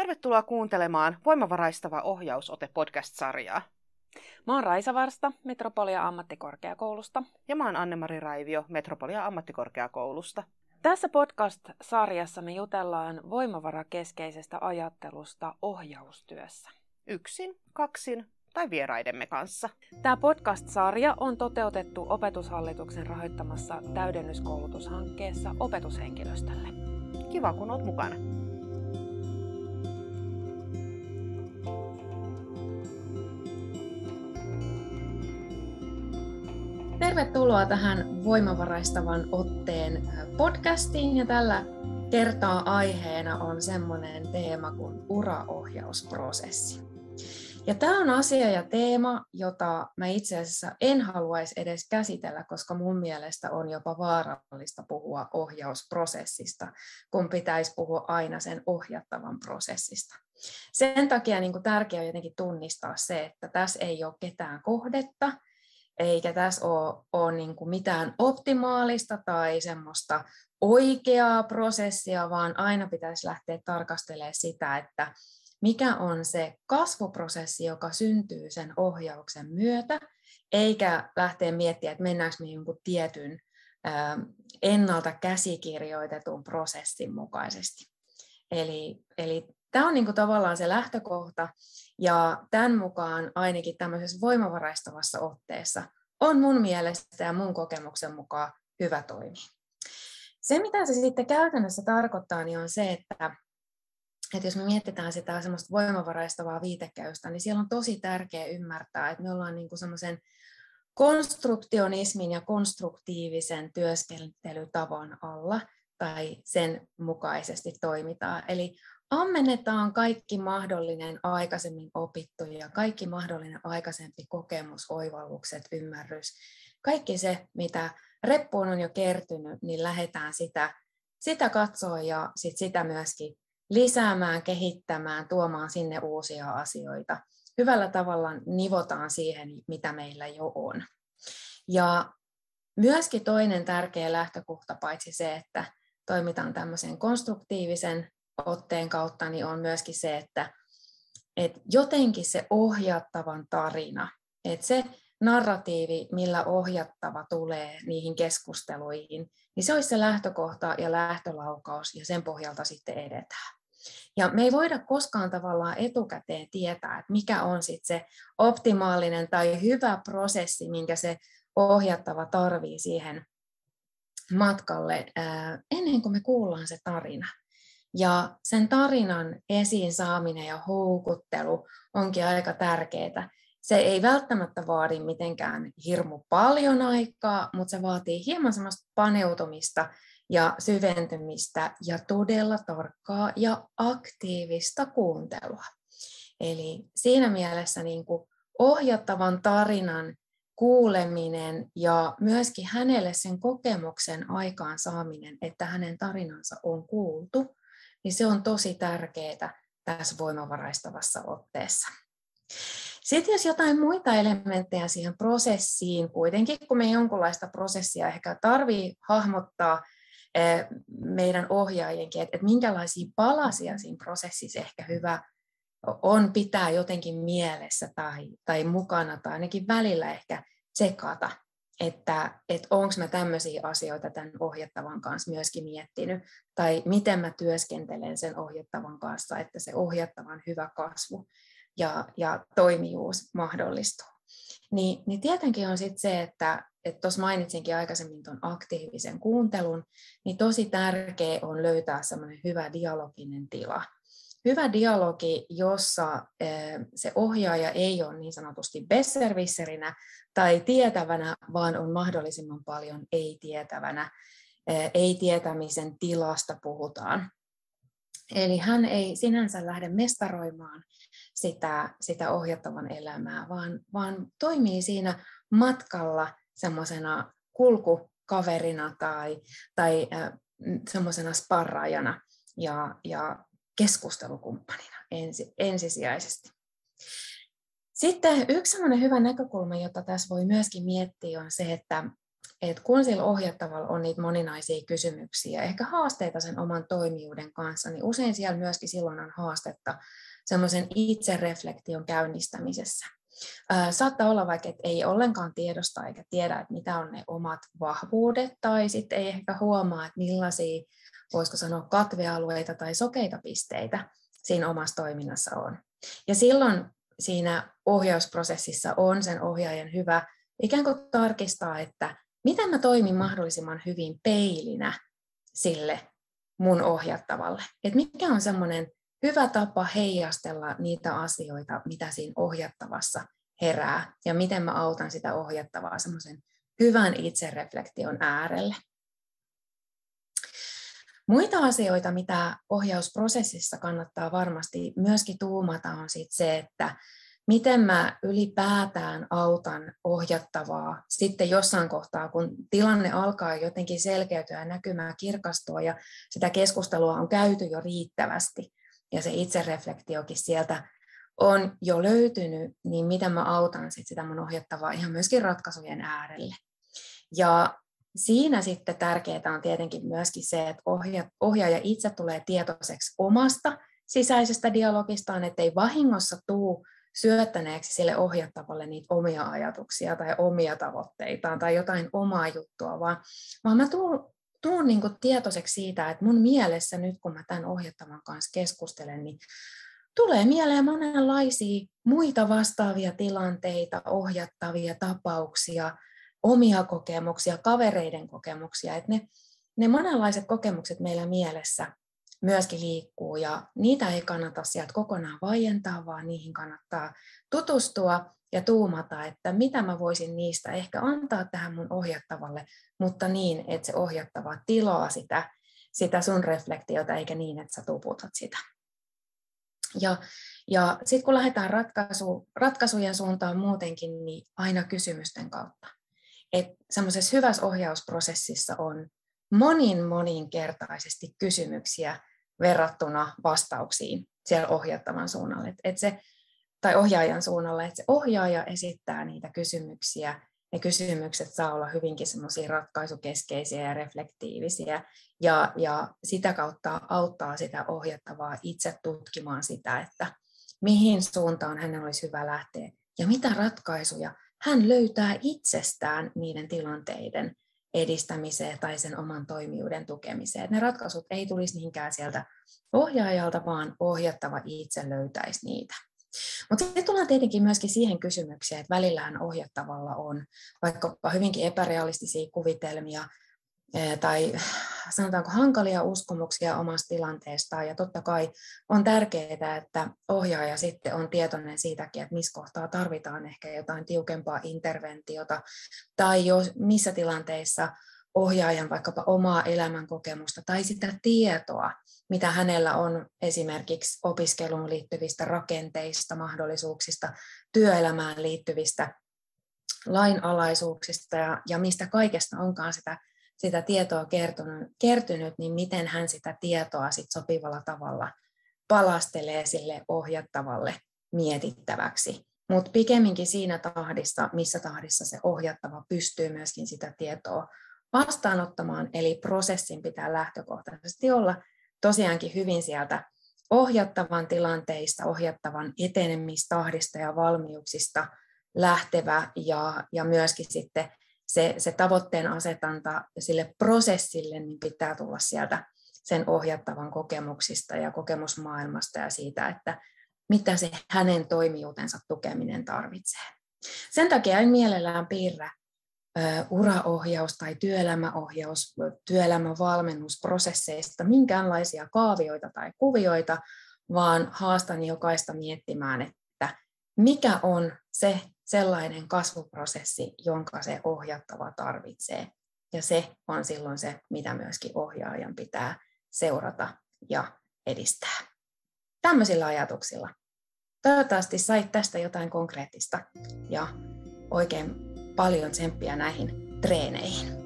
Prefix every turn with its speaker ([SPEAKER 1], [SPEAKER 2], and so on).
[SPEAKER 1] Tervetuloa kuuntelemaan Voimavaraistava ohjausote podcast-sarjaa.
[SPEAKER 2] Mä oon Raisa Varsta Metropolia ammattikorkeakoulusta.
[SPEAKER 1] Ja mä oon Anne-Mari Raivio Metropolia ammattikorkeakoulusta.
[SPEAKER 2] Tässä podcast-sarjassa me jutellaan voimavarakeskeisestä ajattelusta ohjaustyössä.
[SPEAKER 1] Yksin, kaksin tai vieraidemme kanssa.
[SPEAKER 2] Tämä podcast-sarja on toteutettu Opetushallituksen rahoittamassa täydennyskoulutushankkeessa opetushenkilöstölle.
[SPEAKER 1] Kiva, kun oot mukana.
[SPEAKER 3] Tervetuloa tähän voimavaraistavan otteen podcastiin ja tällä kertaa aiheena on semmoinen teema kuin uraohjausprosessi. Ja tämä on asia ja teema, jota mä itse asiassa en haluaisi edes käsitellä, koska mun mielestä on jopa vaarallista puhua ohjausprosessista, kun pitäisi puhua aina sen ohjattavan prosessista. Sen takia niin tärkeää on jotenkin tunnistaa se, että tässä ei ole ketään kohdetta, eikä tässä ole, ole niin kuin mitään optimaalista tai semmoista oikeaa prosessia, vaan aina pitäisi lähteä tarkastelemaan sitä, että mikä on se kasvuprosessi, joka syntyy sen ohjauksen myötä, eikä lähteä miettimään, että mennäänkö me jonkun tietyn ennalta käsikirjoitetun prosessin mukaisesti. Eli, eli tämä on niin kuin tavallaan se lähtökohta, ja tämän mukaan ainakin tämmöisessä voimavaraistavassa otteessa on mun mielestä ja mun kokemuksen mukaan hyvä toimia. Se, mitä se sitten käytännössä tarkoittaa, niin on se, että, että jos me mietitään sitä semmoista voimavaraistavaa viitekäystä, niin siellä on tosi tärkeää ymmärtää, että me ollaan niin kuin semmoisen konstruktionismin ja konstruktiivisen työskentelytavan alla tai sen mukaisesti toimitaan. Eli ammennetaan kaikki mahdollinen aikaisemmin opittu ja kaikki mahdollinen aikaisempi kokemus, oivallukset, ymmärrys, kaikki se, mitä reppuun on jo kertynyt, niin lähdetään sitä, sitä katsoa ja sit sitä myöskin lisäämään, kehittämään, tuomaan sinne uusia asioita. Hyvällä tavalla nivotaan siihen, mitä meillä jo on. Ja myöskin toinen tärkeä lähtökohta, paitsi se, että toimitaan tämmöisen konstruktiivisen otteen kautta, niin on myöskin se, että, että jotenkin se ohjattavan tarina, että se narratiivi, millä ohjattava tulee niihin keskusteluihin, niin se olisi se lähtökohta ja lähtölaukaus ja sen pohjalta sitten edetään. Ja me ei voida koskaan tavallaan etukäteen tietää, että mikä on sitten se optimaalinen tai hyvä prosessi, minkä se ohjattava tarvii siihen matkalle ennen kuin me kuullaan se tarina. Ja sen tarinan esiin saaminen ja houkuttelu onkin aika tärkeää. Se ei välttämättä vaadi mitenkään hirmu paljon aikaa, mutta se vaatii hieman semmoista paneutumista ja syventymistä ja todella tarkkaa ja aktiivista kuuntelua. Eli siinä mielessä niin kuin ohjattavan tarinan kuuleminen ja myöskin hänelle sen kokemuksen aikaan saaminen, että hänen tarinansa on kuultu, niin se on tosi tärkeää tässä voimavaraistavassa otteessa. Sitten jos jotain muita elementtejä siihen prosessiin, kuitenkin kun me jonkunlaista prosessia ehkä tarvii hahmottaa eh, meidän ohjaajienkin, että minkälaisia palasia siinä prosessissa ehkä hyvä on pitää jotenkin mielessä tai, tai mukana tai ainakin välillä ehkä tsekata, että, että onko mä tämmöisiä asioita tämän ohjattavan kanssa myöskin miettinyt, tai miten mä työskentelen sen ohjattavan kanssa, että se ohjattavan hyvä kasvu ja, ja toimijuus mahdollistuu. Niin, niin tietenkin on sitten se, että tuossa mainitsinkin aikaisemmin tuon aktiivisen kuuntelun, niin tosi tärkeä on löytää semmoinen hyvä dialoginen tila hyvä dialogi, jossa eh, se ohjaaja ei ole niin sanotusti besservisserinä tai tietävänä, vaan on mahdollisimman paljon ei-tietävänä. Eh, ei-tietämisen tilasta puhutaan. Eli hän ei sinänsä lähde mestaroimaan sitä, sitä ohjattavan elämää, vaan, vaan toimii siinä matkalla semmoisena kulkukaverina tai, tai äh, semmoisena sparraajana ja, ja keskustelukumppanina ensi, ensisijaisesti. Sitten yksi hyvä näkökulma, jota tässä voi myöskin miettiä, on se, että että kun sillä ohjattavalla on niitä moninaisia kysymyksiä, ehkä haasteita sen oman toimijuuden kanssa, niin usein siellä myöskin silloin on haastetta semmoisen itsereflektion käynnistämisessä. Saattaa olla vaikka, että ei ollenkaan tiedosta eikä tiedä, että mitä on ne omat vahvuudet, tai sitten ei ehkä huomaa, että millaisia, voisiko sanoa, katvealueita tai sokeita pisteitä siinä omassa toiminnassa on. Ja silloin siinä ohjausprosessissa on sen ohjaajan hyvä ikään kuin tarkistaa, että miten mä toimin mahdollisimman hyvin peilinä sille mun ohjattavalle. Että mikä on semmoinen hyvä tapa heijastella niitä asioita, mitä siinä ohjattavassa herää, ja miten mä autan sitä ohjattavaa semmoisen hyvän itsereflektion äärelle. Muita asioita, mitä ohjausprosessissa kannattaa varmasti myöskin tuumata, on sit se, että miten mä ylipäätään autan ohjattavaa sitten jossain kohtaa, kun tilanne alkaa jotenkin selkeytyä ja näkymään kirkastua ja sitä keskustelua on käyty jo riittävästi ja se itsereflektiokin sieltä on jo löytynyt, niin miten mä autan sit sitä mun ohjattavaa ihan myöskin ratkaisujen äärelle. Ja siinä sitten tärkeää on tietenkin myöskin se, että ohjaaja itse tulee tietoiseksi omasta sisäisestä dialogistaan, ettei vahingossa tuu syöttäneeksi sille ohjattavalle niitä omia ajatuksia tai omia tavoitteitaan tai jotain omaa juttua, vaan, vaan mä tuun, tuun niin tietoiseksi siitä, että mun mielessä nyt kun mä tämän ohjattavan kanssa keskustelen, niin tulee mieleen monenlaisia muita vastaavia tilanteita, ohjattavia tapauksia, omia kokemuksia, kavereiden kokemuksia, että ne, ne monenlaiset kokemukset meillä mielessä myöskin liikkuu ja niitä ei kannata sieltä kokonaan vaientaa, vaan niihin kannattaa tutustua ja tuumata, että mitä mä voisin niistä ehkä antaa tähän mun ohjattavalle, mutta niin, että se ohjattava tilaa sitä, sitä sun reflektiota, eikä niin, että sä tuputat sitä. Ja, ja sitten kun lähdetään ratkaisu, ratkaisujen suuntaan muutenkin, niin aina kysymysten kautta. Että semmoisessa hyvässä ohjausprosessissa on monin moninkertaisesti kysymyksiä verrattuna vastauksiin siellä ohjattavan suunnalle. Et, et se, tai ohjaajan suunnalle, että se ohjaaja esittää niitä kysymyksiä, ne kysymykset saa olla hyvinkin semmoisia ratkaisukeskeisiä ja reflektiivisiä, ja, ja sitä kautta auttaa sitä ohjattavaa itse tutkimaan sitä, että mihin suuntaan hänen olisi hyvä lähteä, ja mitä ratkaisuja hän löytää itsestään niiden tilanteiden edistämiseen tai sen oman toimijuuden tukemiseen. Ne ratkaisut ei tulisi niinkään sieltä ohjaajalta, vaan ohjattava itse löytäisi niitä. Mutta sitten tullaan tietenkin myöskin siihen kysymykseen, että välillähän ohjattavalla on vaikka hyvinkin epärealistisia kuvitelmia tai sanotaanko hankalia uskomuksia omasta tilanteestaan. Ja totta kai on tärkeää, että ohjaaja sitten on tietoinen siitäkin, että missä kohtaa tarvitaan ehkä jotain tiukempaa interventiota tai jos, missä tilanteissa ohjaajan vaikkapa omaa elämänkokemusta tai sitä tietoa, mitä hänellä on esimerkiksi opiskeluun liittyvistä rakenteista, mahdollisuuksista, työelämään liittyvistä lainalaisuuksista ja, ja mistä kaikesta onkaan sitä sitä tietoa kertynyt, kertynyt, niin miten hän sitä tietoa sit sopivalla tavalla palastelee sille ohjattavalle mietittäväksi. Mutta pikemminkin siinä tahdissa, missä tahdissa se ohjattava pystyy myöskin sitä tietoa vastaanottamaan, eli prosessin pitää lähtökohtaisesti olla tosiaankin hyvin sieltä ohjattavan tilanteista, ohjattavan etenemistahdista ja valmiuksista lähtevä ja, ja myöskin sitten se, se tavoitteen asetanta sille prosessille niin pitää tulla sieltä sen ohjattavan kokemuksista ja kokemusmaailmasta ja siitä, että mitä se hänen toimijuutensa tukeminen tarvitsee. Sen takia en mielellään piirrä uraohjaus tai työelämäohjaus, työelämävalmennusprosesseista minkäänlaisia kaavioita tai kuvioita, vaan haastan jokaista miettimään, että mikä on se sellainen kasvuprosessi, jonka se ohjattava tarvitsee. Ja se on silloin se, mitä myöskin ohjaajan pitää seurata ja edistää. Tämmöisillä ajatuksilla. Toivottavasti sait tästä jotain konkreettista ja oikein paljon tsemppiä näihin treeneihin.